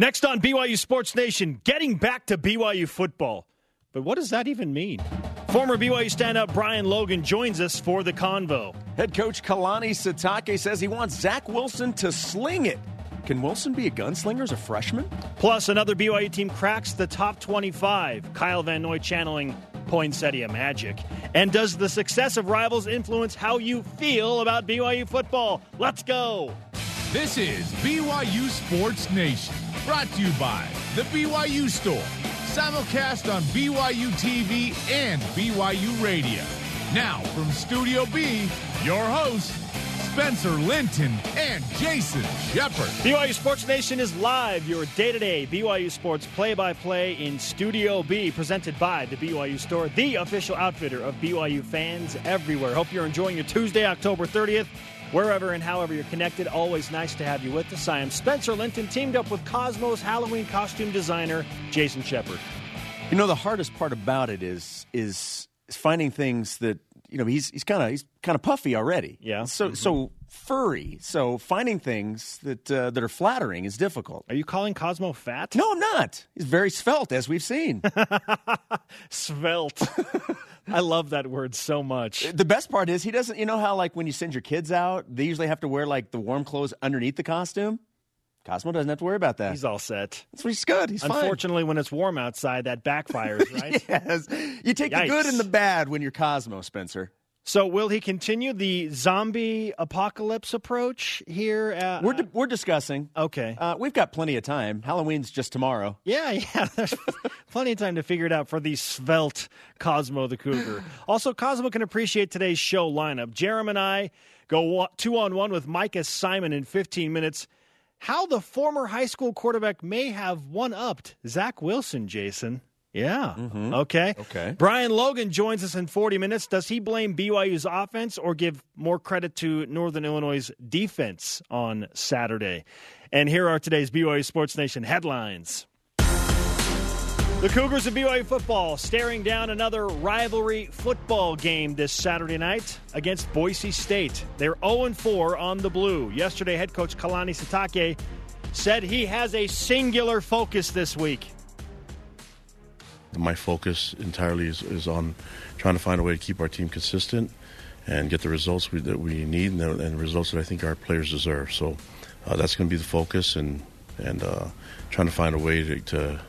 Next on BYU Sports Nation, getting back to BYU football. But what does that even mean? Former BYU standout Brian Logan joins us for the convo. Head coach Kalani Sitake says he wants Zach Wilson to sling it. Can Wilson be a gunslinger as a freshman? Plus, another BYU team cracks the top 25. Kyle Van Noy channeling poinsettia magic. And does the success of rivals influence how you feel about BYU football? Let's go. This is BYU Sports Nation, brought to you by The BYU Store. Simulcast on BYU TV and BYU Radio. Now, from Studio B, your hosts, Spencer Linton and Jason Shepherd. BYU Sports Nation is live, your day to day BYU Sports play by play in Studio B, presented by the BYU Store, the official outfitter of BYU fans everywhere. Hope you're enjoying your Tuesday, October 30th. Wherever and however you're connected, always nice to have you with us. I am Spencer Linton, teamed up with Cosmos Halloween costume designer Jason Shepherd. You know, the hardest part about it is is finding things that you know he's he's kind of he's kind of puffy already. Yeah. So mm-hmm. so furry. So finding things that uh, that are flattering is difficult. Are you calling Cosmo fat? No, I'm not. He's very svelte, as we've seen. svelte. I love that word so much. The best part is he doesn't. You know how like when you send your kids out, they usually have to wear like the warm clothes underneath the costume. Cosmo doesn't have to worry about that. He's all set. That's what he's good. He's Unfortunately, fine. when it's warm outside, that backfires, right? yes. You take Yikes. the good and the bad when you're Cosmo, Spencer. So, will he continue the zombie apocalypse approach here? Uh, we're, di- we're discussing. Okay. Uh, we've got plenty of time. Halloween's just tomorrow. Yeah, yeah. There's plenty of time to figure it out for the svelte Cosmo the Cougar. also, Cosmo can appreciate today's show lineup. Jerem and I go two on one with Micah Simon in 15 minutes. How the former high school quarterback may have one upped Zach Wilson, Jason. Yeah. Mm-hmm. Okay. Okay. Brian Logan joins us in 40 minutes. Does he blame BYU's offense or give more credit to Northern Illinois' defense on Saturday? And here are today's BYU Sports Nation headlines. The Cougars of BYU football staring down another rivalry football game this Saturday night against Boise State. They're 0 4 on the blue. Yesterday, head coach Kalani Sitake said he has a singular focus this week my focus entirely is, is on trying to find a way to keep our team consistent and get the results we, that we need and the, and the, results that I think our players deserve. So uh, that's going to be the focus and and uh, trying to find a way to, to,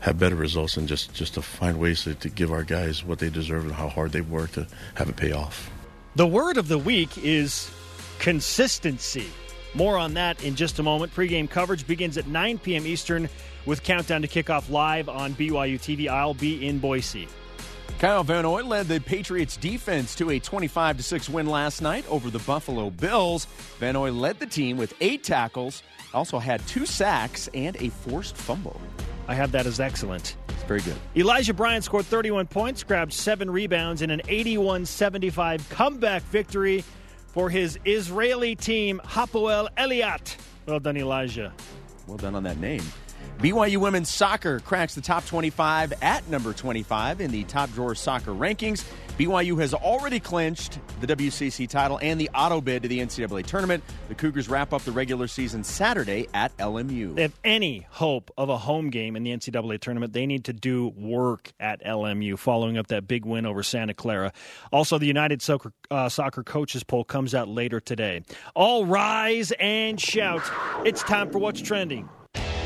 have better results and just, just to find ways to, to give our guys what they deserve and how hard they've worked to have it pay off. The word of the week is consistency. More on that in just a moment. Pre-game coverage begins at 9 p.m. Eastern with Countdown to Kickoff live on BYU TV. I'll be in Boise. Kyle Van Noy led the Patriots defense to a 25 6 win last night over the Buffalo Bills. Van Noy led the team with eight tackles, also had two sacks and a forced fumble. I have that as excellent. It's very good. Elijah Bryant scored 31 points, grabbed seven rebounds in an 81 75 comeback victory for his Israeli team, Hapoel Eilat. Well done, Elijah. Well done on that name. BYU women's soccer cracks the top 25 at number 25 in the top drawer soccer rankings. BYU has already clinched the WCC title and the auto bid to the NCAA tournament. The Cougars wrap up the regular season Saturday at LMU. If any hope of a home game in the NCAA tournament, they need to do work at LMU following up that big win over Santa Clara. Also, the United Soccer, uh, Soccer Coaches Poll comes out later today. All rise and shout. It's time for What's Trending.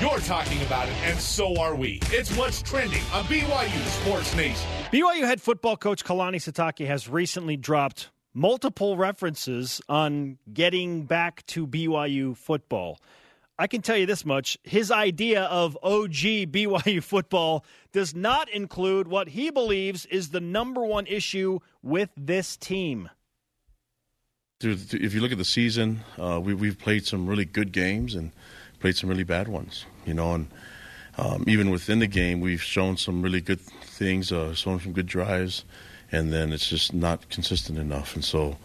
You're talking about it, and so are we. It's what's trending on BYU Sports Nation. BYU head football coach Kalani Sitake has recently dropped multiple references on getting back to BYU football. I can tell you this much his idea of OG BYU football does not include what he believes is the number one issue with this team. Dude, if you look at the season, uh, we, we've played some really good games and played some really bad ones, you know, and um, even within the game, we've shown some really good things, uh, shown some good drives, and then it's just not consistent enough. And so,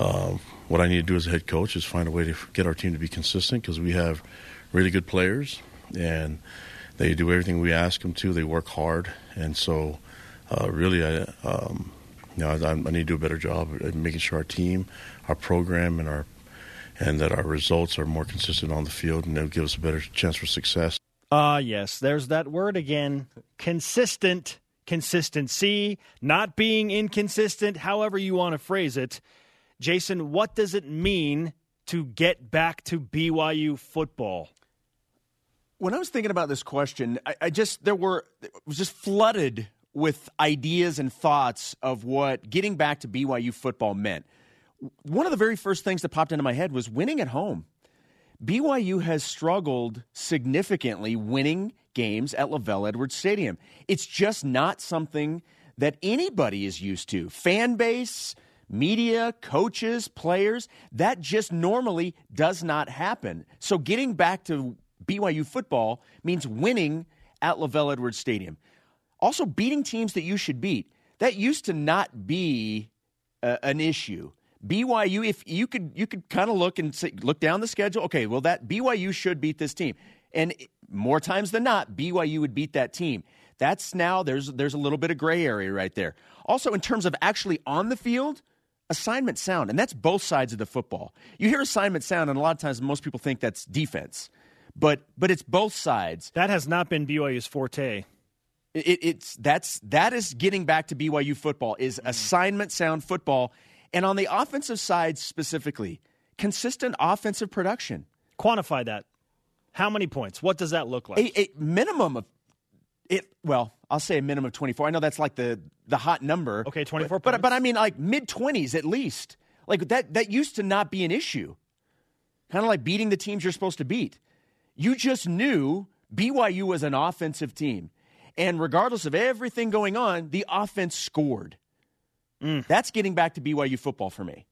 uh, what I need to do as a head coach is find a way to get our team to be consistent because we have really good players and they do everything we ask them to. They work hard, and so uh, really, I, um, you know, I, I, need to do a better job at making sure our team, our program, and our and that our results are more consistent on the field and it'll give us a better chance for success. Ah, uh, yes, there's that word again. Consistent, consistency, not being inconsistent, however you want to phrase it. Jason, what does it mean to get back to BYU football? When I was thinking about this question, I, I just there were it was just flooded with ideas and thoughts of what getting back to BYU football meant. One of the very first things that popped into my head was winning at home. BYU has struggled significantly winning games at LaVell Edwards Stadium. It's just not something that anybody is used to. Fan base, media, coaches, players, that just normally does not happen. So getting back to BYU football means winning at LaVell Edwards Stadium. Also, beating teams that you should beat. That used to not be uh, an issue. BYU, if you could, you could kind of look and say, look down the schedule. Okay, well, that BYU should beat this team, and more times than not, BYU would beat that team. That's now there's there's a little bit of gray area right there. Also, in terms of actually on the field, assignment sound, and that's both sides of the football. You hear assignment sound, and a lot of times most people think that's defense, but but it's both sides. That has not been BYU's forte. It, it's that's that is getting back to BYU football is mm-hmm. assignment sound football and on the offensive side specifically, consistent offensive production. Quantify that. How many points? What does that look like? A, a minimum of it. Well, I'll say a minimum of twenty four. I know that's like the the hot number. Okay, twenty four. But, but but I mean like mid twenties at least. Like that that used to not be an issue. Kind of like beating the teams you're supposed to beat. You just knew BYU was an offensive team. And regardless of everything going on, the offense scored. Mm. That's getting back to BYU football for me.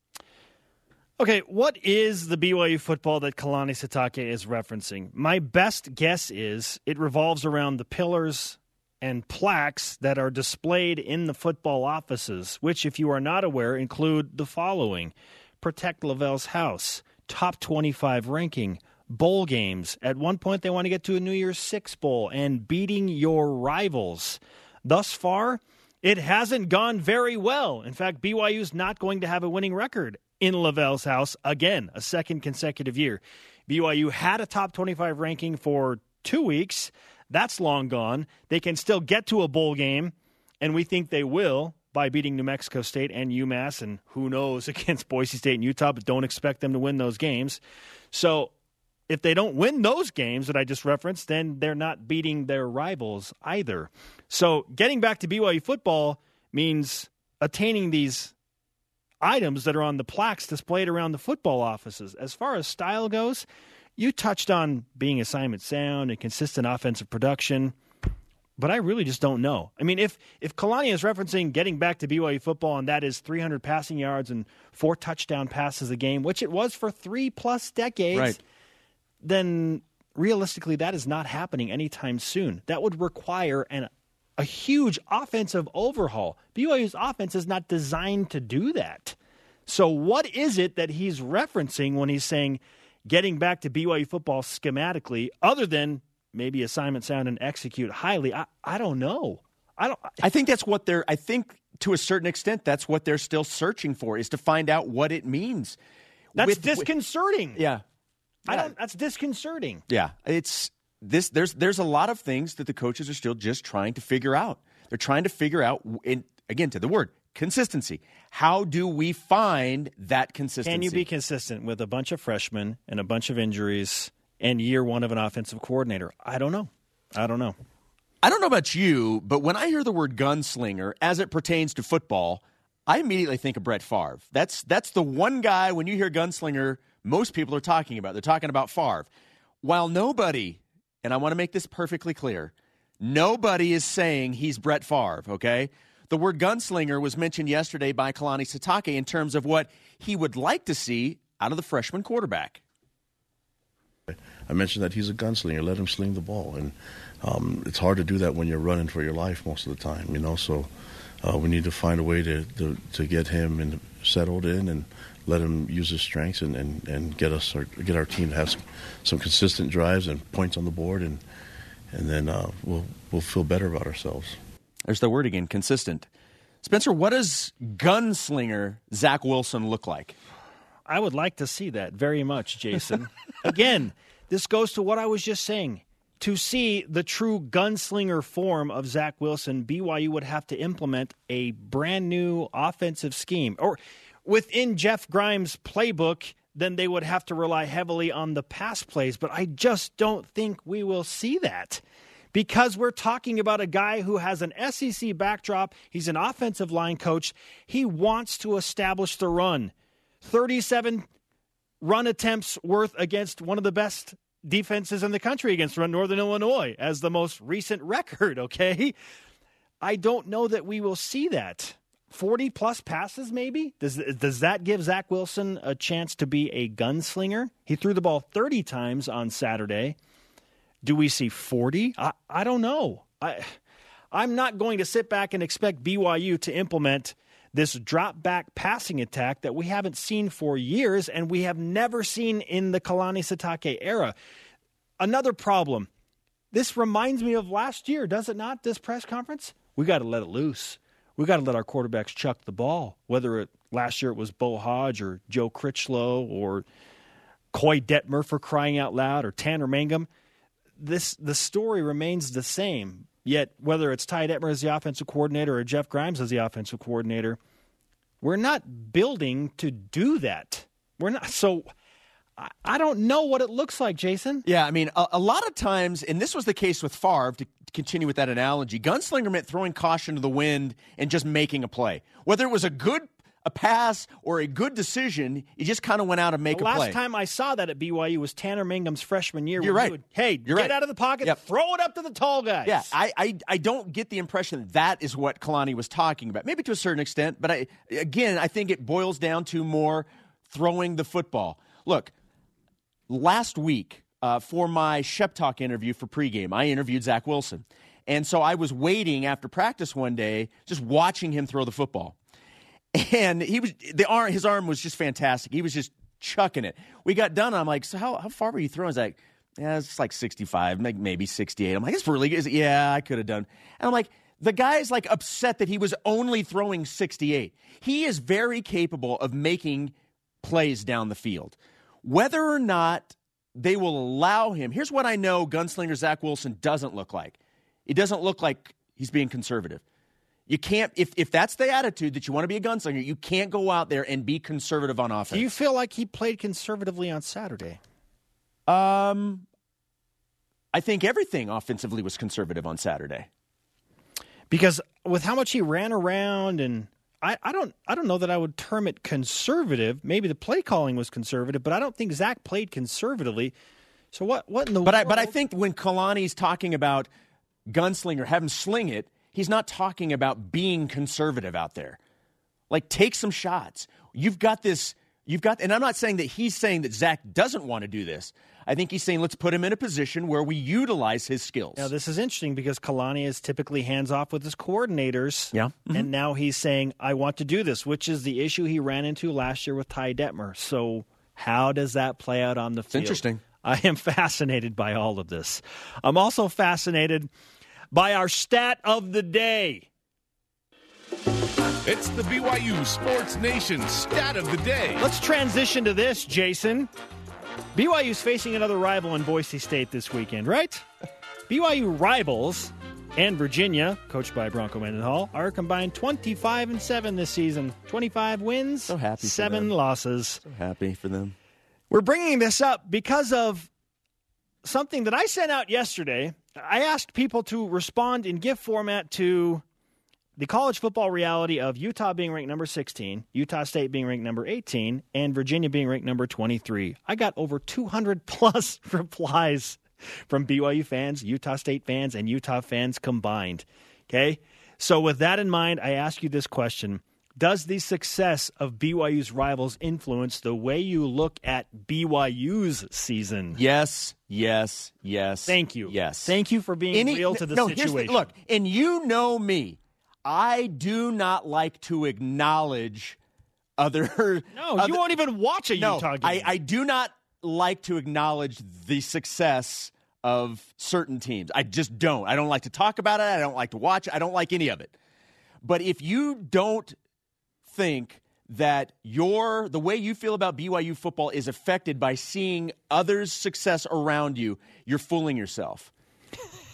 Okay, what is the BYU football that Kalani Sitake is referencing? My best guess is it revolves around the pillars and plaques that are displayed in the football offices, which, if you are not aware, include the following Protect LaVell's House, Top 25 ranking, bowl games. At one point, they want to get to a New Year's Six bowl and beating your rivals. Thus far, it hasn't gone very well. In fact, BYU is not going to have a winning record in LaVell's house again, a second consecutive year. BYU had a top 25 ranking for two weeks. That's long gone. They can still get to a bowl game, and we think they will by beating New Mexico State and UMass, and who knows against Boise State and Utah, but don't expect them to win those games. So if they don't win those games that I just referenced, then they're not beating their rivals either. So getting back to BYU football means attaining these items that are on the plaques displayed around the football offices. As far as style goes, you touched on being assignment sound and consistent offensive production, but I really just don't know. I mean, if if Kalani is referencing getting back to BYU football and that is 300 passing yards and four touchdown passes a game, which it was for three plus decades. Right then realistically that is not happening anytime soon. That would require an, a huge offensive overhaul. BYU's offense is not designed to do that. So, what is it that he's referencing when he's saying getting back to BYU football schematically, other than maybe assignment sound and execute highly? I, I don't know. I don't. I think that's what they're. I think to a certain extent, that's what they're still searching for is to find out what it means. That's with, disconcerting. With, yeah, I don't. That's disconcerting. Yeah, it's this. There's there's a lot of things that the coaches are still just trying to figure out. They're trying to figure out. In, again, to the word consistency. How do we find that consistency? Can you be consistent with a bunch of freshmen and a bunch of injuries and year one of an offensive coordinator? I don't know. I don't know. I don't know about you, but when I hear the word gunslinger as it pertains to football, I immediately think of Brett Favre. That's that's the one guy when you hear gunslinger most people are talking about. They're talking about Favre. While nobody, and I want to make this perfectly clear, nobody is saying he's Brett Favre, okay? The word gunslinger was mentioned yesterday by Kalani Sitake in terms of what he would like to see out of the freshman quarterback. I mentioned that he's a gunslinger. Let him sling the ball, and um, it's hard to do that when you're running for your life most of the time, you know. So uh, we need to find a way to to, to get him in, settled in and let him use his strengths and, and, and get us our, get our team to have some, some consistent drives and points on the board, and and then uh, we'll we'll feel better about ourselves. There's the word again, consistent. Spencer, what does gunslinger Zach Wilson look like? I would like to see that very much, Jason. again, this goes to what I was just saying. to see the true gunslinger form of Zach Wilson, BYU would have to implement a brand new offensive scheme. Or within Jeff Grimes' playbook, then they would have to rely heavily on the pass plays. But I just don't think we will see that because we're talking about a guy who has an SEC backdrop. He's an offensive line coach. He wants to establish the run. 37 run attempts worth against one of the best defenses in the country against Northern Illinois as the most recent record, okay? I don't know that we will see that. 40 plus passes, maybe? Does, does that give Zach Wilson a chance to be a gunslinger? He threw the ball 30 times on Saturday. Do we see 40? I, I don't know. I, I'm not going to sit back and expect BYU to implement this drop back passing attack that we haven't seen for years and we have never seen in the Kalani Sitake era. Another problem. This reminds me of last year, does it not? This press conference? We got to let it loose. We got to let our quarterbacks chuck the ball. Whether it last year it was Beau Hoge or Joe Critchlow or Koy Detmer for crying out loud or Tanner Mangum. This the story remains the same. Yet whether it's Ty Detmer as the offensive coordinator or Jeff Grimes as the offensive coordinator, we're not building to do that. We're not. So I don't know what it looks like, Jason. Yeah, I mean, a, a, lot of times, and this was the case with Favre, to continue with that analogy, gunslinger meant throwing caution to the wind and just making a play. Whether it was a good a pass or a good decision, he just kind of went out and make the a play. Last time I saw that at BYU was Tanner Mangum's freshman year. You're right. Would, hey, You're get right. out of the pocket, yep. throw it up to the tall guys. Yeah, I, I, I don't get the impression that is what Kalani was talking about. Maybe to a certain extent, but I again, I think it boils down to more throwing the football. Look, last week uh, for my Shep Talk interview for pregame, I interviewed Zach Wilson. And so I was waiting after practice one day, just watching him throw the football. And he was the arm his arm was just fantastic. He was just chucking it. We got done. I'm like, so how, how far were you throwing? He's like, yeah, it's like 65, maybe 68. I'm like, it's really good. Yeah, I could have done. And I'm like, the guy's like upset that he was only throwing 68. He is very capable of making plays down the field. Whether or not they will allow him, here's what I know Gunslinger Zach Wilson doesn't look like. It doesn't look like he's being conservative. You can't if if that's the attitude that you want to be a gunslinger, you can't go out there and be conservative on offense. Do you feel like he played conservatively on Saturday? Um I think everything offensively was conservative on Saturday. Because with how much he ran around and I, I don't I don't know that I would term it conservative. Maybe the play calling was conservative, but I don't think Zach played conservatively. So what what in the But world? I but I think when Kalani's talking about gunslinger, have him sling it, he's not talking about being conservative out there. Like take some shots. You've got this you've got and I'm not saying that he's saying that Zach doesn't want to do this. I think he's saying let's put him in a position where we utilize his skills. Now this is interesting because Kalani is typically hands off with his coordinators. Yeah. Mm-hmm. And now he's saying, I want to do this, which is the issue he ran into last year with Ty Detmer. So how does that play out on the field? interesting. I am fascinated by all of this. I'm also fascinated by our stat of the day. It's the BYU Sports Nation stat of the day. Let's transition to this, Jason. BYU's facing another rival in Boise State this weekend, right? BYU rivals and Virginia, coached by Bronco Mendenhall, are combined 25 and 7 this season. 25 wins, So happy 7 losses. So happy for them. We're bringing this up because of something that I sent out yesterday. I asked people to respond in GIF format to the college football reality of Utah being ranked number 16, Utah State being ranked number 18, and Virginia being ranked number 23. I got over 200 plus replies from BYU fans, Utah State fans, and Utah fans combined. Okay? So, with that in mind, I ask you this question Does the success of BYU's rivals influence the way you look at BYU's season? Yes, yes, yes. Thank you. Yes. Thank you for being Any- real to the no, situation. look, and you know me. I do not like to acknowledge other. no, other- you won't even watch a no, Utah game. I, I do not like to acknowledge the success of certain teams. I just don't. I don't like to talk about it. I don't like to watch. it. I don't like any of it. But if you don't think that your the way you feel about BYU football is affected by seeing others' success around you, you're fooling yourself.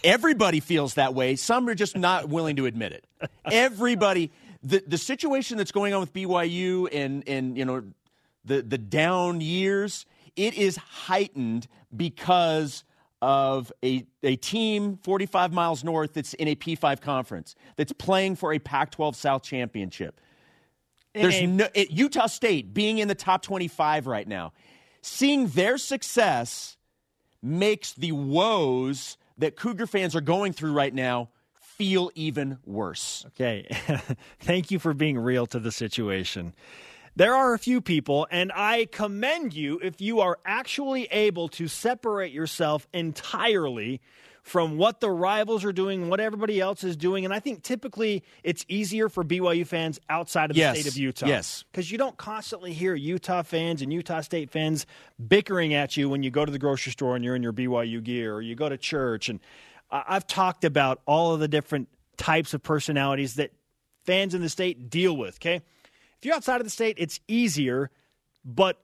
Everybody feels that way. Some are just not willing to admit it. Everybody, the the situation that's going on with BYU and and you know the the down years, it is heightened because of a, a team 45 miles north that's in a P5 conference that's playing for a Pac 12 South championship. There's no it, Utah State being in the top 25 right now. Seeing their success makes the woes that Cougar fans are going through right now feel even worse. Okay. Thank you for being real to the situation. There are a few people, and I commend you if you are actually able to separate yourself entirely from what the rivals are doing, what everybody else is doing. And I think typically it's easier for BYU fans outside of the Yes. state of Utah. Yes. Because you don't constantly hear Utah fans and Utah State fans bickering at you when you go to the grocery store and you're in your BYU gear or you go to church. And I've talked about all of the different types of personalities that fans in the state deal with, okay? If you're outside of the state, it's easier, but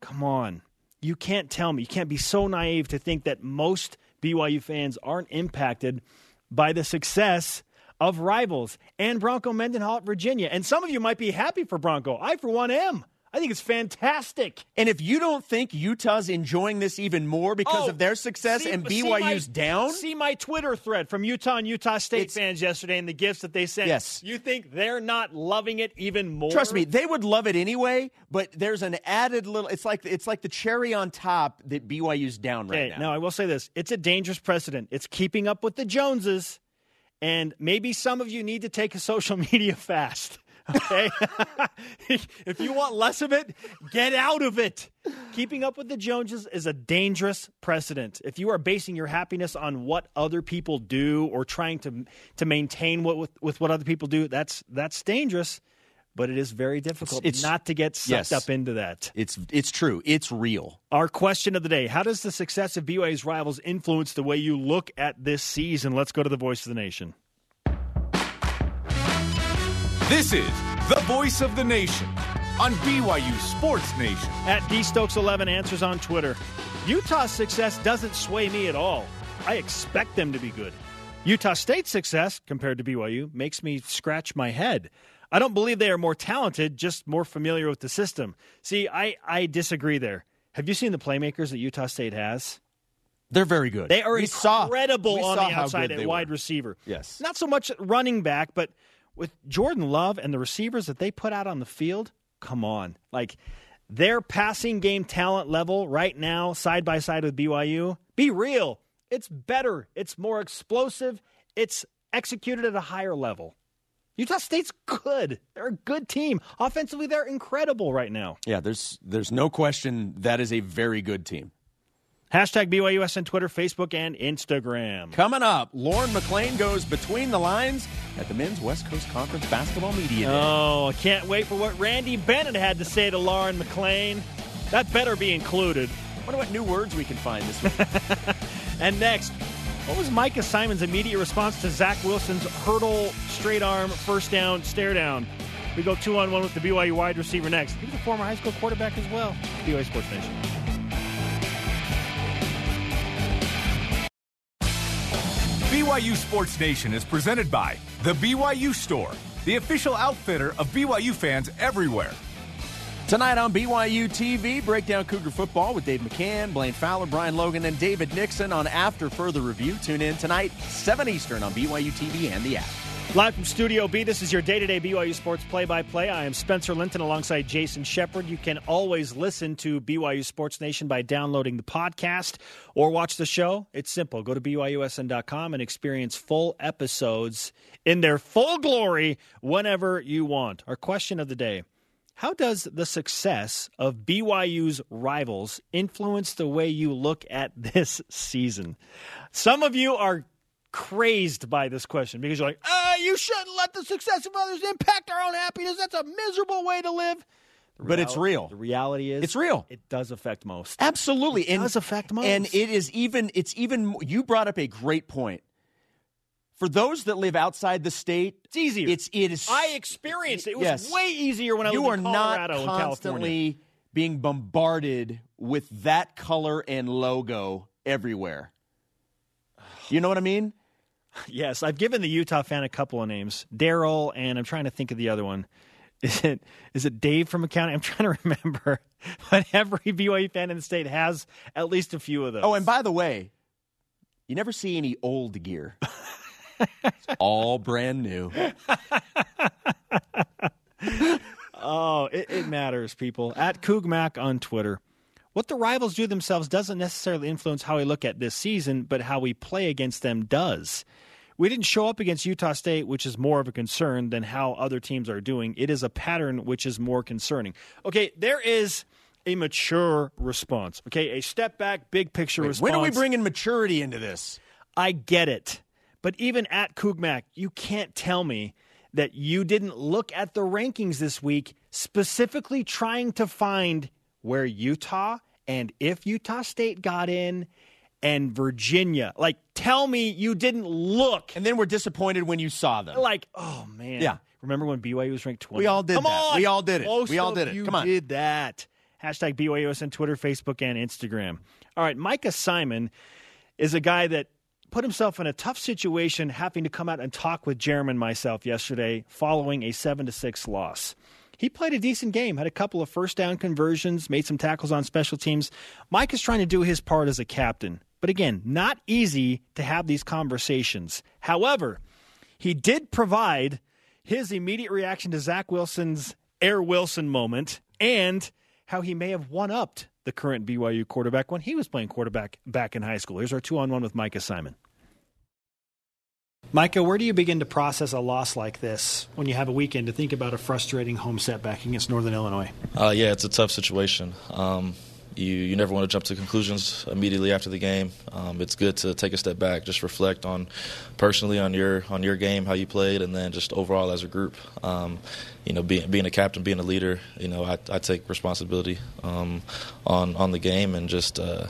come on. You can't tell me. You can't be so naive to think that most BYU fans aren't impacted by the success of rivals and Bronco Mendenhall at Virginia. And some of you might be happy for Bronco. I, for one, am. I think it's fantastic. And if you don't think Utah's enjoying this even more because Oh, of their success see- and see BYU's my- down, See my Twitter thread from Utah and Utah State It's- fans yesterday and the gifts that they sent. Yes. You think they're not loving it even more? Trust me, they would love it anyway. But there's an added little. It's like it's like the cherry on top that BYU's down right Okay, now. now I will say this: it's a dangerous precedent. It's keeping up with the Joneses, and maybe some of you need to take a social media fast. Okay, if you want less of it, get out of it. Keeping up with the Joneses is a dangerous precedent. If you are basing your happiness on what other people do or trying to to maintain what with, with what other people do, that's that's dangerous. But it is very difficult It's- not to get sucked yes. up into that. It's it's true. It's real. Our question of the day How does the success of BYU's rivals influence the way you look at this season? Let's go to the voice of the nation. This is the voice of the nation on BYU Sports Nation. At DStokes11 answers on Twitter Utah's success doesn't sway me at all. I expect them to be good. Utah State's success, compared to BYU, makes me scratch my head. I don't believe they are more talented, just more familiar with the system. See, I, I disagree there. Have you seen the playmakers that Utah State has? They're very good. They are We incredible we on saw the outside good at wide were. receiver. Yes. Not so much at running back, but with Jordan Love and the receivers that they put out on the field, come on. Like their passing game talent level right now, side by side with BYU, be real. It's better. It's more explosive. It's executed at a higher level. Utah State's good. They're a good team. Offensively, they're incredible right now. Yeah, there's there's no question that is a very good team. Hashtag BYUS on Twitter, Facebook, and Instagram. Coming up, Lauren McLean goes between the lines at the Men's West Coast Conference Basketball Media Day. Oh, I can't wait for what Randy Bennett had to say to Lauren McLean. That better be included. wonder what new words we can find this week. And next, what was Micah Simon's immediate response to Zach Wilson's hurdle, straight arm, first down, stare down? We go two on one with the BYU wide receiver next. He was a former high school quarterback as well. BYU Sports Nation. BYU Sports Nation is presented by The BYU Store, the official outfitter of BYU fans everywhere. Tonight on BYU TV, breakdown Cougar football with Dave McCann, Blaine Fowler, Brian Logan, and David Nixon on After Further Review. Tune in tonight, 7 Eastern on BYU TV and the app. Live from Studio B, this is your day to day BYU Sports play by play. I am Spencer Linton alongside Jason Shepherd. You can always listen to BYU Sports Nation by downloading the podcast or watch the show. It's simple. Go to BYUSN.com and experience full episodes in their full glory whenever you want. Our question of the day How does the success of BYU's rivals influence the way you look at this season? Some of you are crazed by this question because you're like, uh, you shouldn't let the success of others impact our own happiness. That's a miserable way to live. The But it's real. The reality is, It's real. It does affect most. Absolutely. It does affect most. And it is even, it's even, you brought up a great point. For those that live outside the state, It's easier. It's, it is, I experienced it. It was Yes. way easier when I was. you lived are in not Colorado and California. constantly being bombarded with that color and logo everywhere. You know what I mean? Yes, I've given the Utah fan a couple of names, Daryl, and I'm trying to think of the other one. Is it is it Dave from accounting? I'm trying to remember. But every BYU fan in the state has at least a few of those. Oh, and by the way, you never see any old gear. it's all brand new. Oh, it, it matters, people. At Cougmac on Twitter. What the rivals do themselves doesn't necessarily influence how we look at this season, but how we play against them does. We didn't show up against Utah State, which is more of a concern than how other teams are doing. It is a pattern which is more concerning. Okay, there is a mature response. Okay, a step back, big picture response. When are we bringing maturity into this? I get it. But even at Kugmac, you can't tell me that you didn't look at the rankings this week, specifically trying to find where Utah and if Utah State got in and Virginia. Like, tell me you didn't look. And then we're disappointed when you saw them. Like, oh, man. Yeah. Remember when BYU was ranked 20? We all did Come that. On. We all did it. Most We all did it. You Come on. did that. Hashtag BYUS on Twitter, Facebook, and Instagram. All right, Micah Simon is a guy that put himself in a tough situation having to come out and talk with Jeremy and myself yesterday following a 7 to 6 loss. He played a decent game, had a couple of first down conversions, made some tackles on special teams. Mike is trying to do his part as a captain. But again, not easy to have these conversations. However, he did provide his immediate reaction to Zach Wilson's Air Wilson moment and how he may have one upped the current BYU quarterback when he was playing quarterback back in high school. Here's our two on one with Micah Simon. Micah, where do you begin to process a loss like this when you have a weekend to think about a frustrating home setback against Northern Illinois? Uh, yeah, it's a tough situation. Um, you you never want to jump to conclusions immediately after the game. Um, it's good to take a step back, just reflect on personally on your on your game, how you played, and then just overall as a group. Um, you know, being being a captain, being a leader, you know, I, I take responsibility um, on on the game and just. Uh,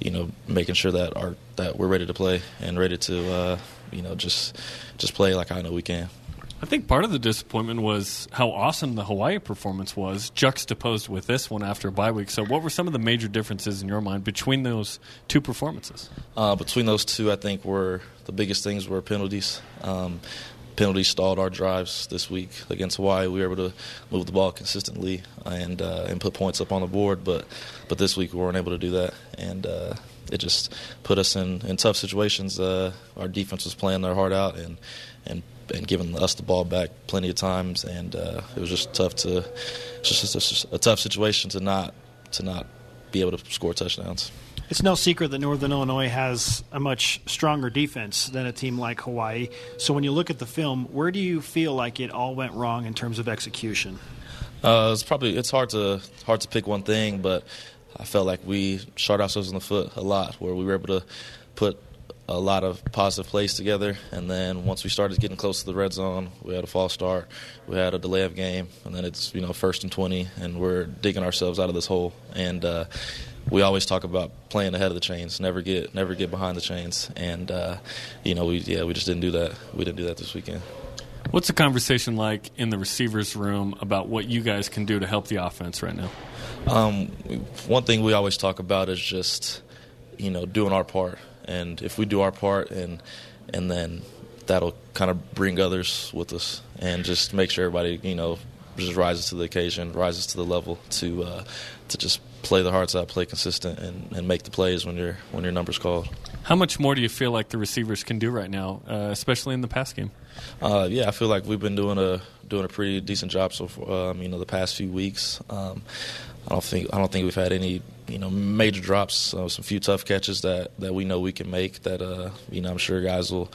you know, making sure that our that we're ready to play and ready to, uh, you know, just just play like I know we can. I think part of the disappointment was how awesome the Hawaii performance was, juxtaposed with this one after a bye week. So, what were some of the major differences in your mind between those two performances? Uh, between those two, I think were the biggest things were penalties. Um, penalties stalled our drives this week against Hawaii. We were able to move the ball consistently and uh, and put points up on the board, but but this week we weren't able to do that, and uh, it just put us in, in tough situations. Uh, our defense was playing their heart out and and and giving us the ball back plenty of times, and uh, it was just tough to just, just a tough situation to not to not be able to score touchdowns. It's no secret that Northern Illinois has a much stronger defense than a team like Hawaii. So when you look at the film, where do you feel like it all went wrong in terms of execution? Uh, it's probably it's hard to hard to pick one thing, but I felt like we shot ourselves in the foot a lot, where we were able to put a lot of positive plays together, and then once we started getting close to the red zone, we had a false start, we had a delay of game, and then it's you know first and twenty, and we're digging ourselves out of this hole, and. Uh, we always talk about playing ahead of the chains, never get never get behind the chains, and uh, you know we yeah we just didn't do that. We didn't do that this weekend. What's the conversation like in the receivers room about what you guys can do to help the offense right now? Um, one thing we always talk about is just you know doing our part, and if we do our part, and and then that'll kind of bring others with us, and just make sure everybody you know just rises to the occasion, rises to the level to uh, to just play the hearts out, play consistent, and, and make the plays when your when your number's called. How much more do you feel like the receivers can do right now, uh, especially in the pass game? Uh, yeah, I feel like we've been doing a doing a pretty decent job so far. Um, you know, the past few weeks. Um, I don't think I don't think we've had any you know major drops. Uh, some few tough catches that, that we know we can make. That uh, you know I'm sure guys will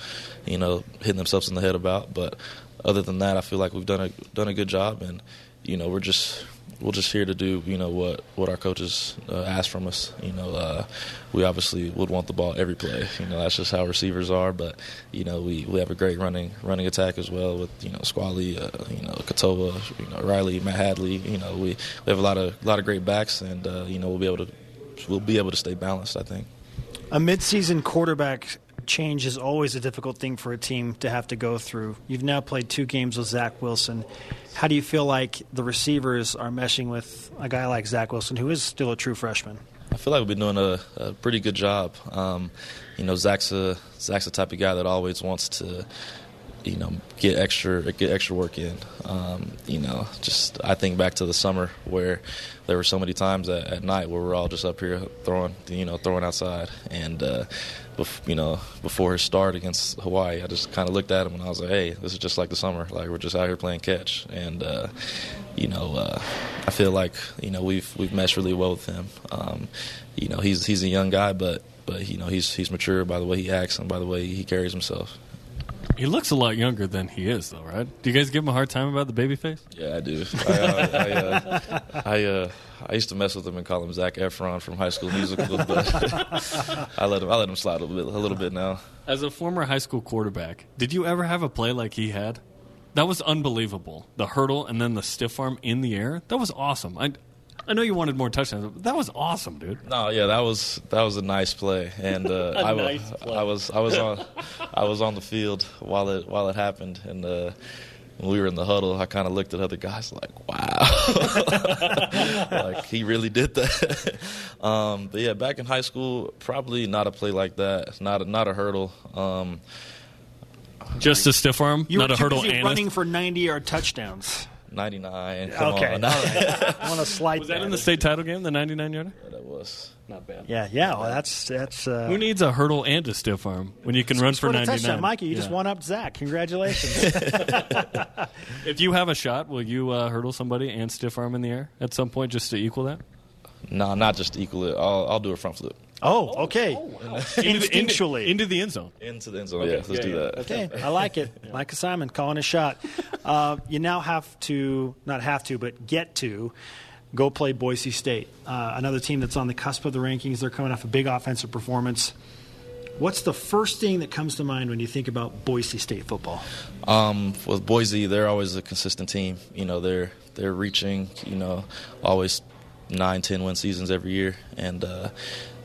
you know hit themselves in the head about. But other than that, I feel like we've done a done a good job, and you know we're just we're just here to do you know what what our coaches uh, ask from us. You know, uh, we obviously would want the ball every play. You know, that's just how receivers are. But you know, we, we have a great running running attack as well with you know Squally, uh, you know Katoa, you know Riley, Matt Hadley. You know, we, we have a lot of a lot of great backs, and uh, you know we'll be able to we'll be able to stay balanced. I think. A midseason quarterback change is always a difficult thing for a team to have to go through. You've now played two games with Zach Wilson. How do you feel like the receivers are meshing with a guy like Zach Wilson, who is still a true freshman? I feel like we've been doing a, a pretty good job. Um, you know, Zach's a Zach's the type of guy that always wants to, you know, get extra get extra work in. Um, you know, just I think back to the summer where there were so many times at, at night where we're all just up here throwing, you know, throwing outside, and uh, you know, before his start against Hawaii, I just kind of looked at him and I was like, hey, this is just like the summer. Like we're just out here playing catch, and uh, you know, uh, I feel like you know we've we've meshed really well with him. Um, you know, he's he's a young guy, but but you know he's he's mature by the way he acts and by the way he carries himself. He looks a lot younger than he is, though, right? Do you guys give him a hard time about the baby face? Yeah, I do. I, uh, I, uh, I, uh, I used to mess with him and call him Zac Efron from High School Musical, but I let him I let him slide a little bit a little bit now. As a former high school quarterback, did you ever have a play like he had? That was unbelievable. The hurdle and then the stiff arm in the air. That was awesome. I, I know you wanted more touchdowns, but that was awesome, dude. No, yeah, that was that was a nice play, and uh, I, nice play. I was I was on I was on the field while it while it happened, and uh, when we were in the huddle, I kind of looked at other guys like, "Wow, like he really did that." um, but yeah, back in high school, probably not a play like that, not a, not a hurdle. Um, Just a stiff arm, You not were a hurdle busy and running for 90 yard touchdowns. 99. Come Okay. on. I want to slight Was that in the state title game, the 99 yarder? that was. Not bad. Yeah, yeah. Well, that's that's. Uh, Who needs a hurdle and a stiff arm when you can run for a 99? touchdown, Mikey. You just Yeah. one up Zach. Congratulations. If you have a shot, will you uh, hurdle somebody and stiff arm in the air at some point just to equal that? No, not just to equal it. I'll, I'll do a front flip oh, okay. Instinctually. Into the end zone. into the end zone. yeah, let's do that. Okay, I like it. Micah Simon calling a shot. Uh, you now have to, not have to, but get to go play Boise State, uh, another team that's on the cusp of the rankings. They're coming off a big offensive performance. What's the first thing that comes to mind when you think about Boise State football? Um, with Boise, they're always a consistent team. You know, they're they're reaching. You know, always nine, ten win seasons every year, and uh,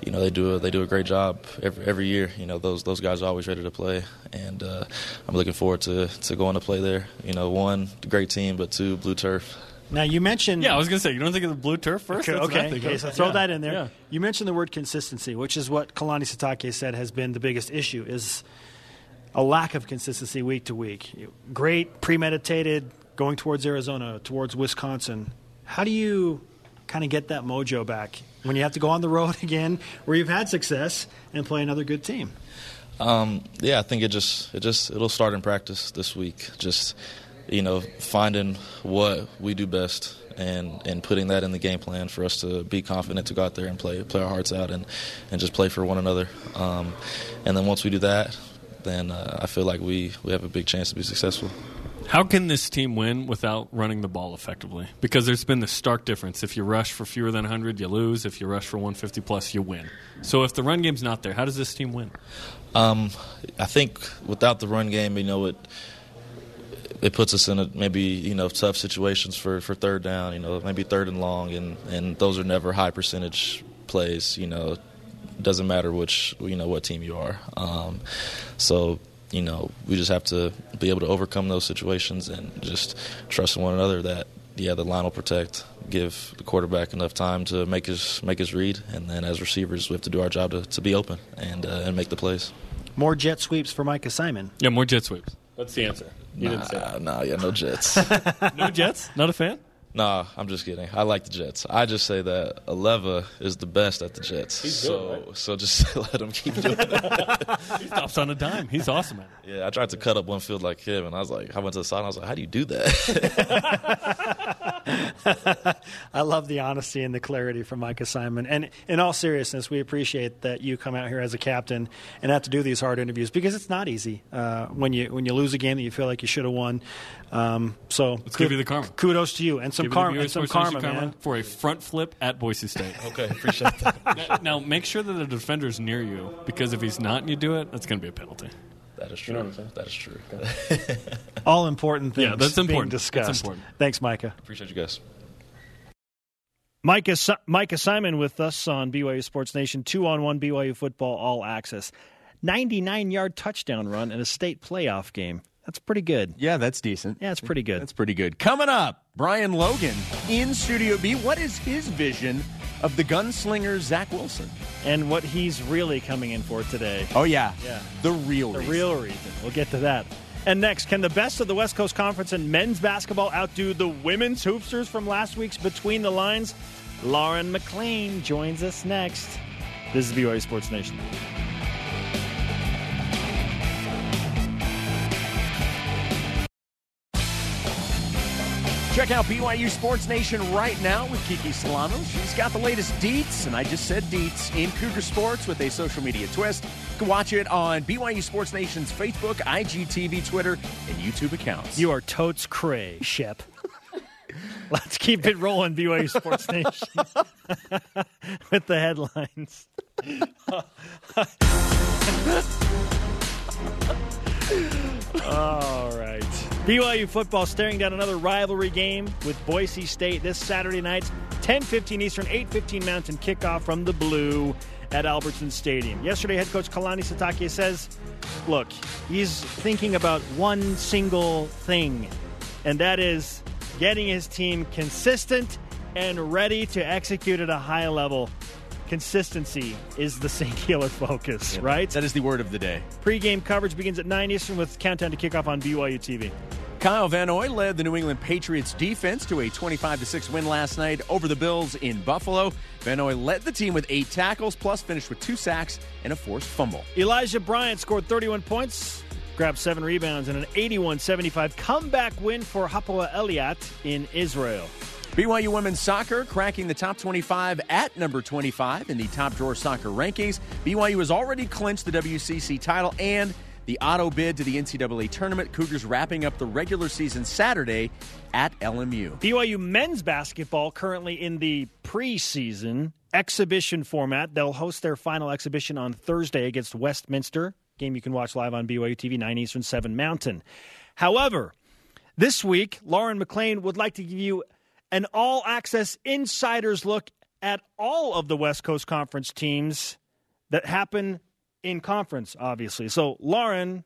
you know they do a, they do a great job every every year. You know, those those guys are always ready to play, and uh, I'm looking forward to to going to play there. You know, one great team, but two blue turf. Now, you mentioned. Yeah, I was going to say, you don't think of the blue turf first? Okay, That's what I okay, okay, so throw Yeah. that in there. Yeah. You mentioned the word consistency, which is what Kalani Sitake said has been the biggest issue is a lack of consistency week to week. Great, premeditated, going towards Arizona, towards Wisconsin. How do you kind of get that mojo back when you have to go on the road again, where you've had success, and play another good team? Um, yeah, I think it just it just it'll start in practice this week. Just you know, finding what we do best and and putting that in the game plan for us to be confident to go out there and play play our hearts out and and just play for one another. Um, and then once we do that, then uh, I feel like we we have a big chance to be successful. How can this team win without running the ball effectively? Because there's been the stark difference. If you rush for fewer than 100, you lose. If you rush for 150 plus, you win. So if the run game's not there, how does this team win? Um, I think without the run game, you know, it it puts us in a, maybe you know tough situations for, for third down. You know, maybe third and long, and, and those are never high percentage plays. You know, doesn't matter which you know what team you are. Um, so you know, we just have to be able to overcome those situations and just trust in one another that yeah, the line will protect. Give the quarterback enough time to make his make his read, and then as receivers, we have to do our job to, to be open and uh, and make the plays. More jet sweeps for Micah Simon. Yeah, more jet sweeps. That's the answer. You didn't say Nah, nah, yeah, no Jets. No jets? Not a fan? Nah, I'm just kidding. I like the Jets. I just say that Aleva is the best at the Jets. He's so, so just let him keep doing it. He stops on a dime. He's awesome at it. Yeah, I tried to cut up one field like him, and I was like, I went to the side, and I was like, how do you do that? I love the honesty and the clarity from Micah Simon. And in all seriousness, we appreciate that you come out here as a captain and have to do these hard interviews because it's not easy uh, when you when you lose a game that you feel like you should have won. Um, so Let's give you the karma. Kudos to you and some Give it karma and some US Sports karma, man. for a front flip at Boise State. okay, appreciate that. now, now, make sure that the defender's near you because if he's not and you do it, that's going to be a penalty. That is true. You know That is true. All important things Yeah, that's being important. That's discussed. important. Thanks, Micah. appreciate you guys. Micah, Si- Micah Simon with us on BYU Sports Nation, two on one BYU football all access. 99 yard touchdown run in a state playoff game. That's pretty good. Yeah, that's decent. Yeah, it's pretty good. That's pretty good. Coming up, Brian Logan in Studio B. What is his vision of the gunslinger Zach Wilson. and what he's really coming in for today. Oh yeah, Yeah. the real The reason. real reason. We'll get to that. And next, can the best of the West Coast Conference in men's basketball outdo the women's hoopsters from last week's Between the Lines? Lauren McLean joins us next. This is BYU Sports Nation. Check out BYU Sports Nation right now with Kiki Solano. She's got the latest deets, and I just said deets, in Cougar Sports with a social media twist. You can watch it on BYU Sports Nation's Facebook, IGTV, Twitter, and YouTube accounts. You are totes cray, Shep. Let's keep it rolling, BYU Sports Nation, with the headlines. All right. BYU football staring down another rivalry game with Boise State this Saturday night, 10:15 Eastern, 8:15 Mountain kickoff from the Blue at Albertson Stadium. Yesterday, head coach Kalani Sitake says, "Look, he's thinking about one single thing, and that is getting his team consistent and ready to execute at a high level." Consistency is the singular focus, right? That is the word of the day. Pre-game coverage begins at 9 Eastern with countdown to kickoff on BYU TV. Kyle Van Noy led the New England Patriots defense to a 25 6 win last night over the Bills in Buffalo. Van Noy led the team with eight tackles, plus finished with two sacks and a forced fumble. Elijah Bryant scored 31 points, grabbed seven rebounds, and an 81-75 comeback win for Hapoel Eilat in Israel. BYU women's soccer cracking the top 25 at number 25 in the top drawer soccer rankings. BYU has already clinched the WCC title and the auto bid to the NCAA tournament. Cougars wrapping up the regular season Saturday at LMU. BYU men's basketball currently in the preseason exhibition format. They'll host their final exhibition on Thursday against Westminster. Game you can watch live on BYU TV, 9 Eastern, 7 Mountain. However, this week, Lauren McLean would like to give you an all access insider's look at all of the West Coast Conference teams that happen in conference, obviously. So, Lauren,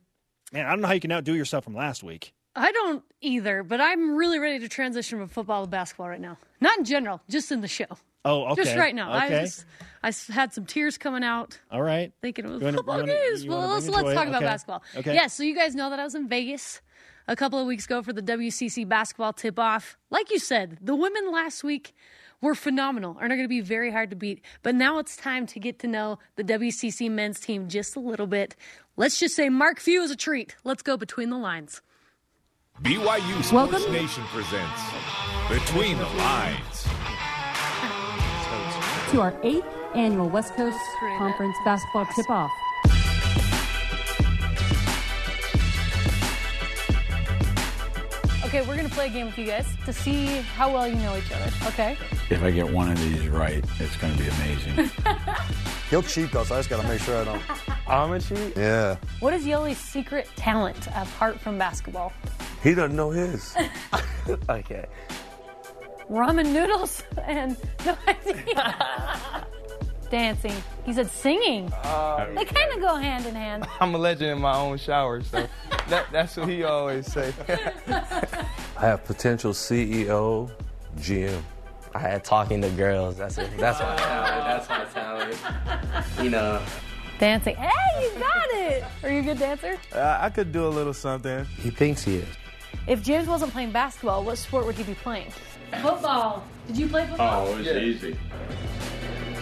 man, I don't know how you can outdo yourself from last week. I don't either, but I'm really ready to transition from football to basketball right now. Not in general, just in the show. Oh, okay. Just right now. Okay. I just I had some tears coming out all right. thinking it was wanna- football wanna- games. Well, let's, bring it to let's it? talk about Okay. basketball. Okay. Yeah, so you guys know that I was in Vegas a couple of weeks ago for the WCC basketball tip off. Like you said, the women last week were phenomenal and are going to be very hard to beat. But now it's time to get to know the WCC men's team just a little bit. Let's just say Mark Few is a treat. Let's go between the lines. BYU Sports Welcome. Nation presents Between the Lines. to our eighth annual West Coast Conference basketball tip off. Okay, we're going to play a game with you guys to see how well you know each other. Okay? If I get one of these right, it's going to be amazing. He'll cheat though, so I just gotta make sure I don't. I'm a cheat. Yeah. What is Yoli's secret talent apart from basketball? He doesn't know his. okay. Ramen noodles and no idea. Dancing. He said singing. they kind of go hand in hand. I'm a legend in my own shower, so that, that's what he always say. I have potential CEO, GM. I had talking to girls. That's it. That's my talent. That's my talent. You know. Dancing. Hey, you got it. Are you a good dancer? Uh, I could do a little something. He thinks he is. If James wasn't playing basketball, what sport would he be playing? Football. Did you play football? Oh, it's easy.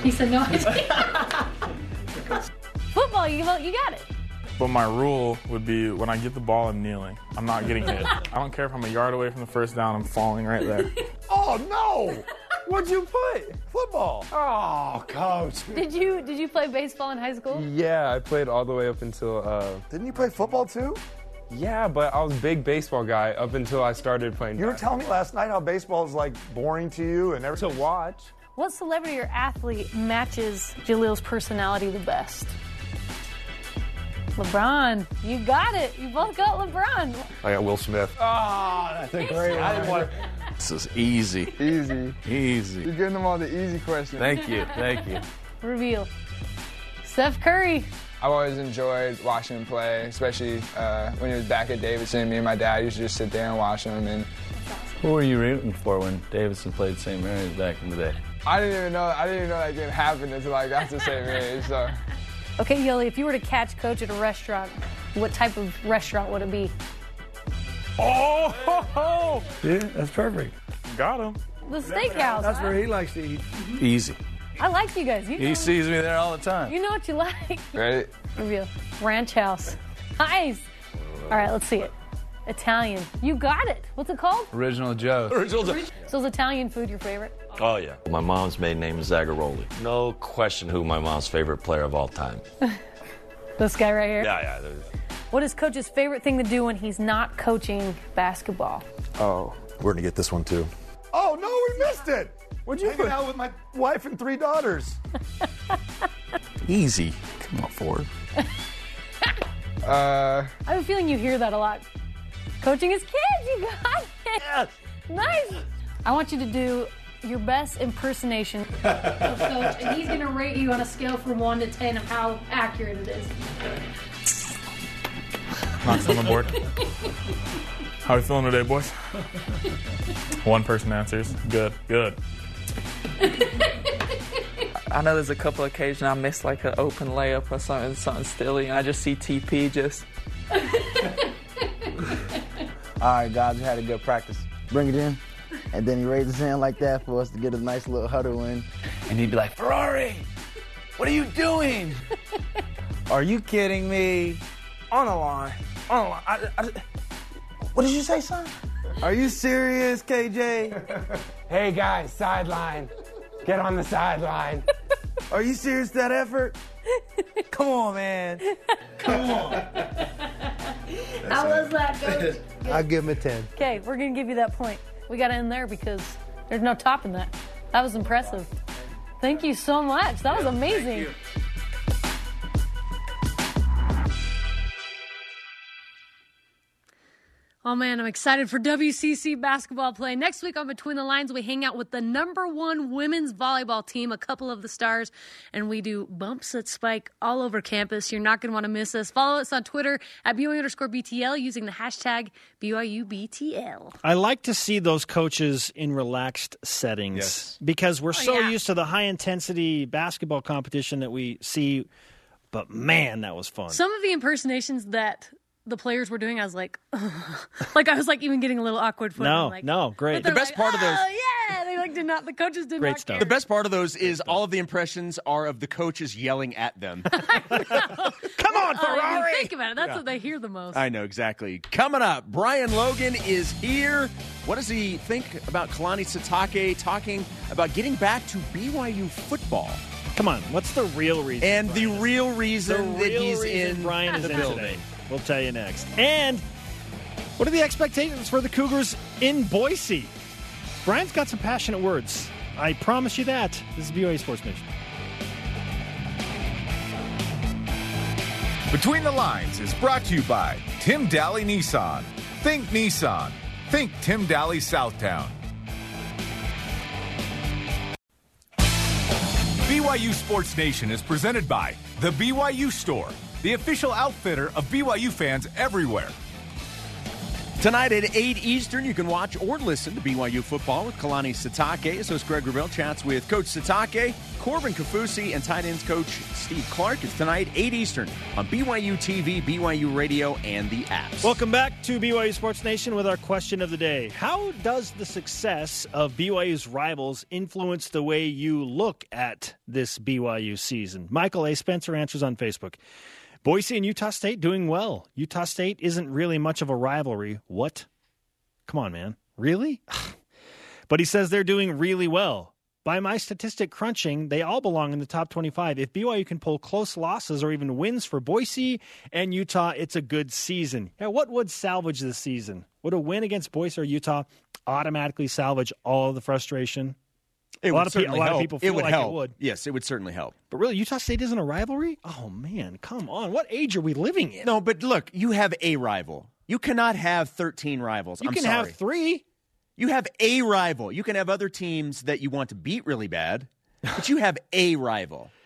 He said no idea. football, you, you got it. But my rule would be when I get the ball, I'm kneeling. I'm not getting hit. I don't care if I'm a yard away from the first down, I'm falling right there. Oh no! What'd you put? Football. Oh, coach. Did you did you play baseball in high school? Yeah, I played all the way up until. Uh, Didn't you play football too? yeah, but I was a big baseball guy up until I started playing. You were telling me last night how baseball is like boring to you and everything. to watch. What celebrity or athlete matches Jalil's personality the best? LeBron. You got it. You both got LeBron. I got Will Smith. Ah, Oh, that's a great one. This is easy. Easy. Easy. You're getting them all the easy questions. Thank you. Thank you. Reveal. Steph Curry. I've always enjoyed watching him play, especially uh, when he was back at Davidson. Me and my dad used to just sit there and watch him. And Who were you rooting for when Davidson played St. Mary's back in the day? I didn't even know. I didn't even know that game happened until I got to St. Mary's. So. Okay, Yoli, if you were to catch Coach at a restaurant, what type of restaurant would it be? Oh, ho, ho. Yeah, that's perfect. Got him. The steakhouse. That's where he likes to eat. Easy. I like you guys. You know, He sees me there all the time. you know what you like. Right? Review. Ranch house. Nice. All right, let's see it. Italian. You got it. What's it called? Original Joe. Original Joe. So is Italian food your favorite? Oh, yeah. My mom's maiden name is Zagaroli. No question who my mom's favorite player of all time. This guy right here. Yeah, yeah. What is Coach's favorite thing to do when he's not coaching basketball? Oh, we're gonna get this one too. Oh no, we missed it. What'd you Hanging out with my wife and three daughters. Easy. Come on, Ford. Uh, I have a feeling you hear that a lot. Coaching his kids, you got it. Yes. Nice. I want you to do your best impersonation of Coach, and he's going to rate you on a scale from 1 to 10 of how accurate it is. Knox on the board. How are we feeling today, boys? One person answers. Good, good. I know there's a couple occasions I miss like an open layup or something, something silly, and I just see TP just. All right, guys, we had a good practice. Bring it in. And then he raised his hand like that for us to get a nice little huddle in. And he'd be like, Ferrari, what are you doing? are you kidding me? on the line. On the line. I, I, what did you say, son? Are you serious, KJ? Hey guys, sideline. Get on the sideline. Are you serious that effort? Come on, man. Come on. How was that, Coach? I'll give him a 10. Okay, we're going to give you that point. We got to end there because there's no topping that. That was impressive. Thank you so much. That was amazing. Oh man, I'm excited for WCC basketball play. Next week on Between the Lines, we hang out with the number one women's volleyball team, a couple of the stars, and we do bumps at Spike all over campus. You're not going to want to miss us. Follow us on Twitter at BYU underscore BTL using the hashtag BYUBTL. I like to see those coaches in relaxed settings Yes. because we're Oh, so yeah. used to the high intensity basketball competition that we see. But man, that was fun. Some of the impersonations that the players were doing, I was like, like I was like even getting a little awkward. Footing. no, like, no, great. The best like, part of those- Oh yeah, they like did not. The coaches did not. Great not stuff. care. The best part of those is all of the impressions are of the coaches yelling at them. Come on, Uh, you Ferrari! think about it. That's what they hear the most. I know exactly. Coming up, Brian Logan is here. What does he think about Kalani Sitake talking about getting back to BYU football? Come on, what's the real reason? And the Brian is- real the reason that real he's reason in Brian is the in building. today. We'll tell you next. And what are the expectations for the Cougars in Boise? Brian's got some passionate words. I promise you that. This is BYU Sports Nation. Between the Lines is brought to you by Tim Dahle Nissan. Think Nissan. Think Tim Dahle Southtown. BYU Sports Nation is presented by The BYU Store, the official outfitter of BYU fans everywhere. Tonight at 8 Eastern, you can watch or listen to BYU football with Kalani Sitake. As host Greg Wrubell chats with Coach Sitake, Corbin Kaufusi, and tight ends coach Steve Clark. It's tonight, 8 Eastern, on BYU TV, BYU Radio, and the apps. Welcome back to BYU Sports Nation with our question of the day. How does the success of BYU's rivals influence the way you look at this BYU season? Michael A. Spencer answers on Facebook. Boise and Utah State doing well. Utah State isn't really much of a rivalry. What? Come on, man. Really? but he says they're doing really well. By my statistic crunching, they all belong in the top 25. If BYU can pull close losses or even wins for Boise and Utah, it's a good season. What would salvage this season? Would a win against Boise or Utah automatically salvage all the frustration? It a lot of people, a lot of people feel it would like help. it would. Yes, it would certainly help. But really, Utah State isn't a rivalry? Oh man, come on! What age are we living in? No, but look, you have a rival. You cannot have 13 rivals. You I'm can sorry. have three. You have a rival. You can have other teams that you want to beat really bad, but you have a rival.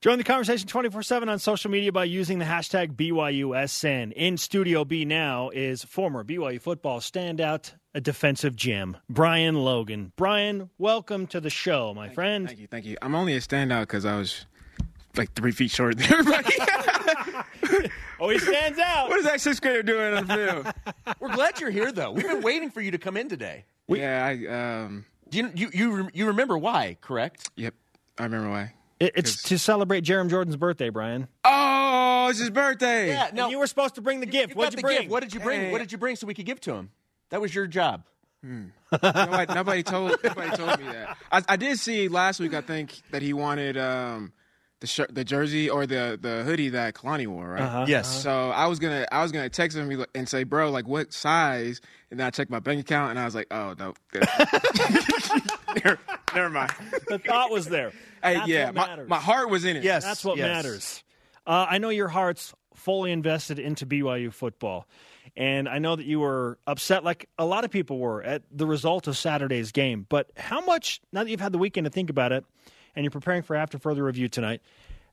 Join the conversation 24 7 on social media by using the hashtag BYUSN. In Studio B now is former BYU football standout, a defensive gem, Brian Logan. Brian, welcome to the show, my friend. Thank you, thank you. I'm only a standout because I was like three feet shorter than everybody. oh, he stands out. what is that sixth grader doing on the field? We're glad you're here, though. We've been waiting for you to come in today. We, yeah, I. Um, you, you you you remember why? Correct. Yep, I remember why. It, it's to celebrate Jarom Jordan's birthday, Brian. Oh, it's his birthday. Yeah, no, And you were supposed to bring the gift. you What'd you the bring? gift. What did you bring? Hey. What did you bring so we could give to him? That was your job. nobody, nobody told nobody told me that. I, I did see last week. I think that he wanted um, the shirt, the jersey, or the the hoodie that Kalani wore, right? Uh-huh. Yes. So I was gonna I was gonna text him and be like- and say, bro, like what size? And then I checked my bank account and I was like, oh no, never, never mind. the thought was there. Hey, That's yeah, what my, my heart was in it. Yes, That's what yes. matters. Uh, I know your heart's fully invested into BYU football. And I know that you were upset, like a lot of people were, at the result of Saturday's game. But how much, now that you've had the weekend to think about it and you're preparing for after further review tonight,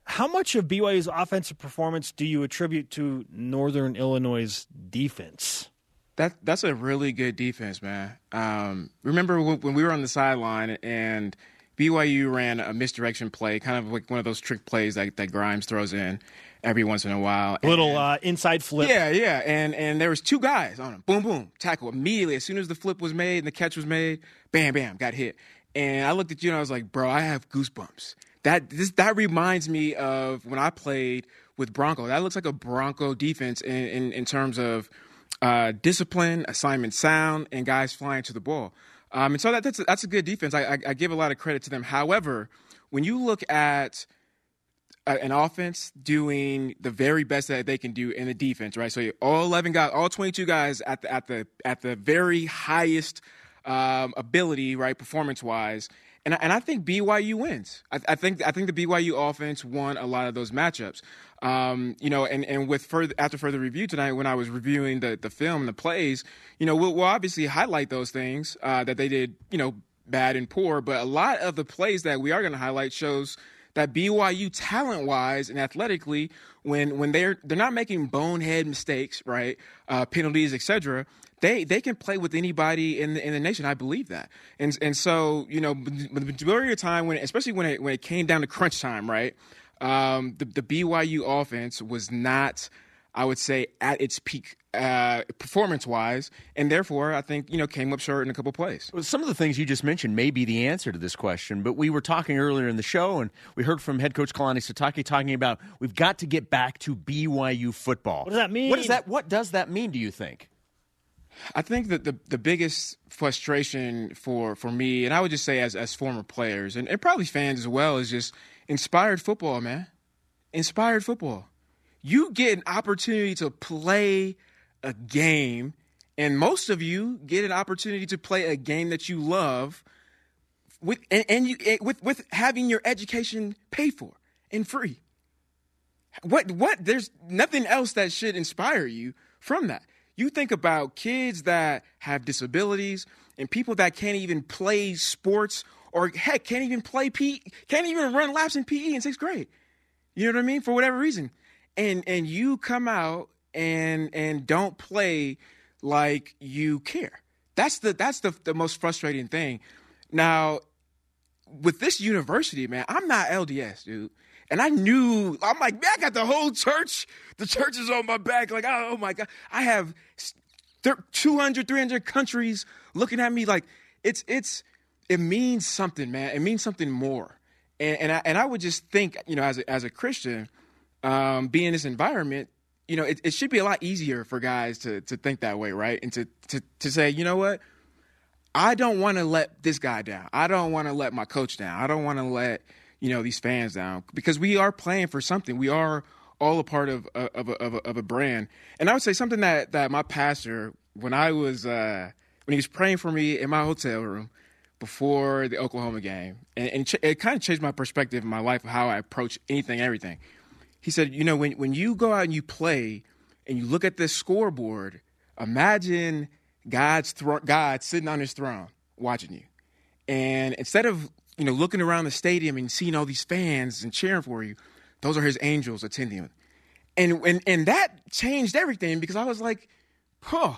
how much of BYU's offensive performance do you attribute to Northern Illinois' defense? That that's a really good defense, man. Um, remember when, we were on the sideline and BYU ran a misdirection play, kind of like one of those trick plays that, that Grimes throws in every once in a while. Little uh, inside flip. Yeah, yeah, and and there was two guys on him. Boom, boom, tackle immediately as soon as the flip was made and the catch was made. Bam, bam, got hit. And I looked at you and I was like, bro, I have goosebumps. That this that reminds me of when I played with Bronco. That looks like a Bronco defense in in, in terms of uh, discipline, assignment sound, and guys flying to the ball. Um, and so that, that's a, that's a good defense. I, I, I give a lot of credit to them. However, when you look at an offense doing the very best that they can do in the defense, right? So all eleven guys, all twenty-two guys at the at the at the very highest um, ability, right, performance-wise, and I, and I think BYU wins. I, I think I think the BYU offense won a lot of those matchups. Um, you know, and, and with further after further review tonight, when I was reviewing the the film and the plays, you know, we'll, we'll obviously highlight those things uh, that they did, you know, bad and poor. But a lot of the plays that we are going to highlight shows that BYU talent wise and athletically, when when they're they're not making bonehead mistakes, right, uh, penalties, etc. They they can play with anybody in the in the nation. I believe that, and and so you know, the majority of the time when especially when it when it came down to crunch time, right, um, the the BYU offense was not. I would say at its peak uh, performance wise, and therefore I think you know came up short in a couple plays. Well, some of the things you just mentioned may be the answer to this question, but we were talking earlier in the show, and we heard from head coach Kalani Sitake talking about we've got to get back to BYU football. What does that mean? What does that What does that mean? Do you think? I think that the the biggest frustration for for me, and I would just say as as former players and, and probably fans as well, is just inspired football, man. Inspired football. You get an opportunity to play a game, and most of you get an opportunity to play a game that you love with and, and you and with with having your education paid for and free. What what there's nothing else that should inspire you from that. You think about kids that have disabilities and people that can't even play sports or heck can't even play PE, can't even run laps in PE in sixth grade. You know what I mean? For whatever reason. And and you come out and and don't play like you care. That's the that's the the most frustrating thing. Now, with this university, man, I'm not LDS, dude. And I knew, I'm like, man, I got the whole church. The church is on my back. Like, oh, my God. I have thir- 200, 300 countries looking at me like it's, it's, it means something, man. It means something more. And, and, I, and I would just think, you know, as a, as a Christian, um, being in this environment, you know, it, it should be a lot easier for guys to, to think that way, right? And to, to, to say, you know what? I don't want to let this guy down. I don't want to let my coach down. I don't want to let you know these fans down because we are playing for something. We are all a part of of a, of a, of a brand. And I would say something that that my pastor when I was uh, when he was praying for me in my hotel room before the Oklahoma game, and, and ch- it kind of changed my perspective in my life of how I approach anything, everything. He said, you know, when when you go out and you play and you look at this scoreboard, imagine God's thro- God sitting on his throne watching you. And instead of, you know, looking around the stadium and seeing all these fans and cheering for you, Those are his angels attending him. And, and, and that changed everything because I was like, huh,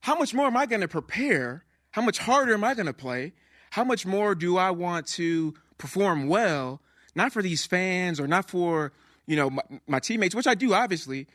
how much more am I going to prepare? How much harder am I going to play? How much more do I want to perform well, not for these fans or not for, you know, my, my teammates, which I do obviously,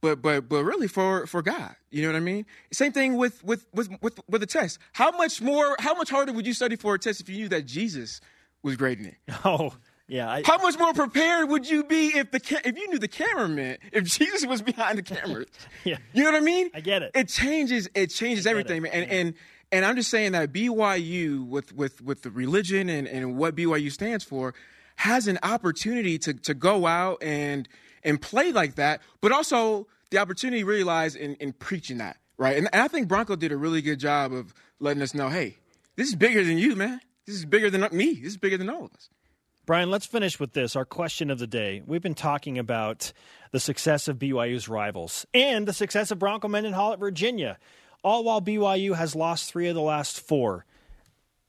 but but but really for for God. You know what I mean? Same thing with with with with, with a test. How much more how much harder would you study for a test if you knew that Jesus was grading it? Oh, yeah. I, How much more prepared would you be if the ca- if you knew the cameraman, if Jesus was behind the camera? yeah. You know what I mean? I get it. It changes it changes everything, man. And and and I'm just saying that BYU with with with the religion and and what BYU stands for has an opportunity to to go out and and play like that, but also the opportunity really lies in in preaching that, right? And, and I think Bronco did a really good job of letting us know, hey, this is bigger than you, man. This is bigger than me. This is bigger than all of us. Brian, let's finish with this. Our question of the day. We've been talking about the success of BYU's rivals and the success of Bronco Mendenhall at Virginia, all while BYU has lost three of the last four.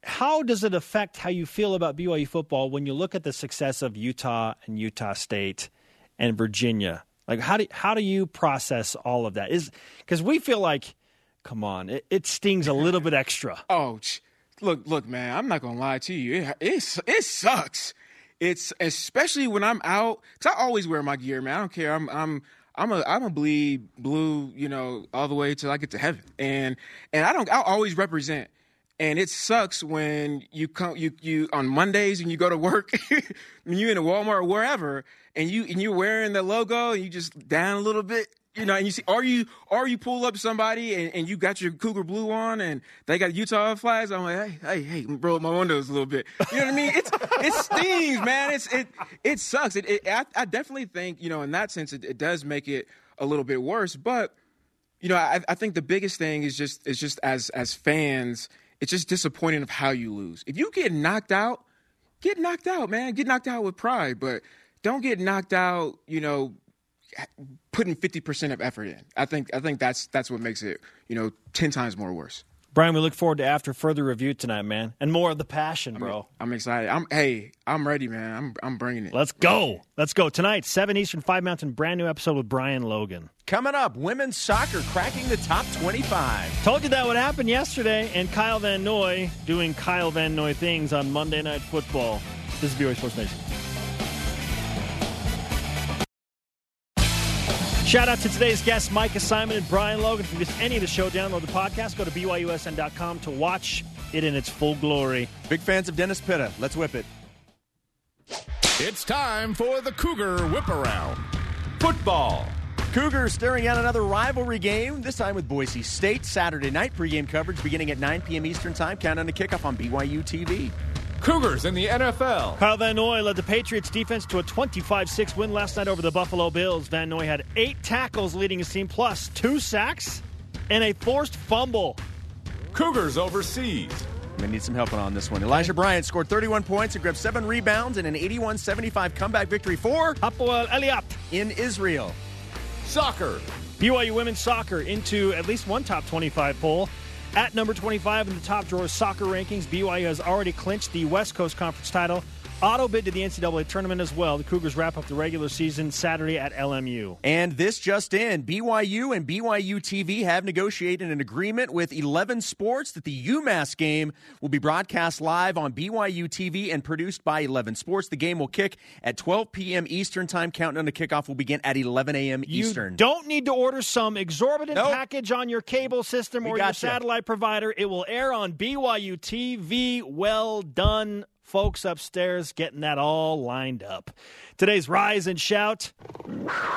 How does it affect how you feel about BYU football when you look at the success of Utah and Utah State and Virginia? Like, how do how do you process all of that? Is because we feel like, come on, it, it stings a little bit extra. Oh, look, look, man. I'm not gonna lie to you. It it, it sucks. It's especially when I'm out. Cause I always wear my gear, man. I don't care. I'm I'm I'm a I'm a bleed blue, you know, all the way till I get to heaven. And and I don't. I always represent. And it sucks when you come you you on Mondays when you go to work, when you're in a Walmart or wherever, and you and you're wearing the logo and you just down a little bit, you know, and you see, or you or you pull up somebody and, and you got your Cougar blue on and they got Utah flags. I'm like, hey, hey, hey, roll my windows a little bit. You know what I mean? It's it stings, man. It's it it sucks. It, it I, I definitely think you know in that sense it, it does make it a little bit worse, but you know, I, I think the biggest thing is just is just as as fans, it's just disappointing of how you lose. If you get knocked out, get knocked out, man. Get knocked out with pride, but don't get knocked out. You know, putting fifty percent of effort in. I think I think that's that's what makes it you know ten times more worse. Brian, we look forward to after further review tonight, man, and more of the passion, bro. I'm excited. I'm hey, I'm ready, man. I'm I'm bringing it. Let's go. Let's go tonight. Seven Eastern, five Mountain. Brand new episode with Brian Logan. Coming up, women's soccer cracking the top 25. Told you that would happen yesterday, and Kyle Van Noy doing Kyle Van Noy things on Monday Night Football. This is BYU Sports Nation. Shout out to today's guests, Micah Simon and Brian Logan. If you missed any of the show, download the podcast. Go to BYUSN.com to watch it in its full glory. Big fans of Dennis Pitta. Let's whip it. It's time for the Cougar Whip Around. Football. Cougars staring at another rivalry game, this time with Boise State. Saturday night pregame coverage beginning at 9 p.m. Eastern Time. Count on the kickoff on BYU TV. Cougars in the NFL. Kyle Van Noy led the Patriots defense to a 25-6 win last night over the Buffalo Bills. Van Noy had eight tackles leading his team, plus two sacks and a forced fumble. Cougars overseas. I'm going to need some help on this one. Elijah Bryant scored 31 points and grabbed seven rebounds in an 81-75 comeback victory for Hapoel Eilat in Israel. Soccer. BYU women's soccer into at least one top 25 poll. At number 25 in the top drawer soccer rankings, BYU has already clinched the West Coast Conference title. Auto bid to the NCAA tournament as well. The Cougars wrap up the regular season Saturday at LMU. And this just in BYU and BYU TV have negotiated an agreement with 11 Sports that the UMass game will be broadcast live on BYU TV and produced by 11 Sports. The game will kick at 12 p.m. Eastern Time. Countdown to kickoff will begin at 11 a.m. Eastern. You don't need to order some exorbitant Nope. package on your cable system or your satellite provider. It will air on BYU TV. Well done, folks upstairs, getting that all lined up. Today's Rise and Shout.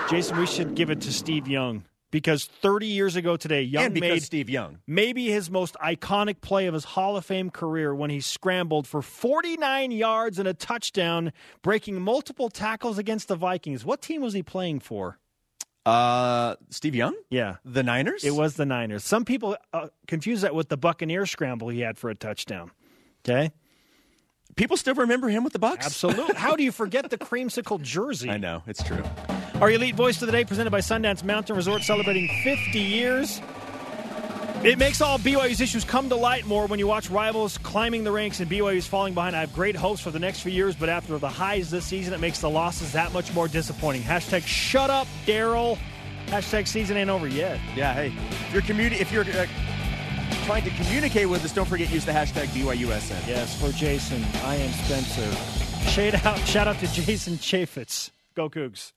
Jason, we should give it to Steve Young because 30 years ago today, Young made Steve Young. maybe his most iconic play of his Hall of Fame career when he scrambled for 49 yards and a touchdown, breaking multiple tackles against the Vikings. What team was he playing for? Uh, Steve Young? Yeah. The Niners? It was the Niners. Some people uh, confuse that with the Buccaneer scramble he had for a touchdown. Okay? People still remember him with the Bucks. Absolutely. How do you forget the creamsicle jersey? I know, it's true. Our elite voice of the day presented by Sundance Mountain Resort celebrating 50 years. It makes all BYU's issues come to light more when you watch rivals climbing the ranks and BYU's falling behind. I have great hopes for the next few years, but after the highs this season, it makes the losses that much more disappointing. Hashtag shut up, Daryl. Hashtag season ain't over yet. Yeah, hey, if you're communi- if you're uh, trying to communicate with us, don't forget use the hashtag BYUSN. Yes, for Jason, I am Spencer. Shout out, shout out to Jason Chaffetz. Go Cougs.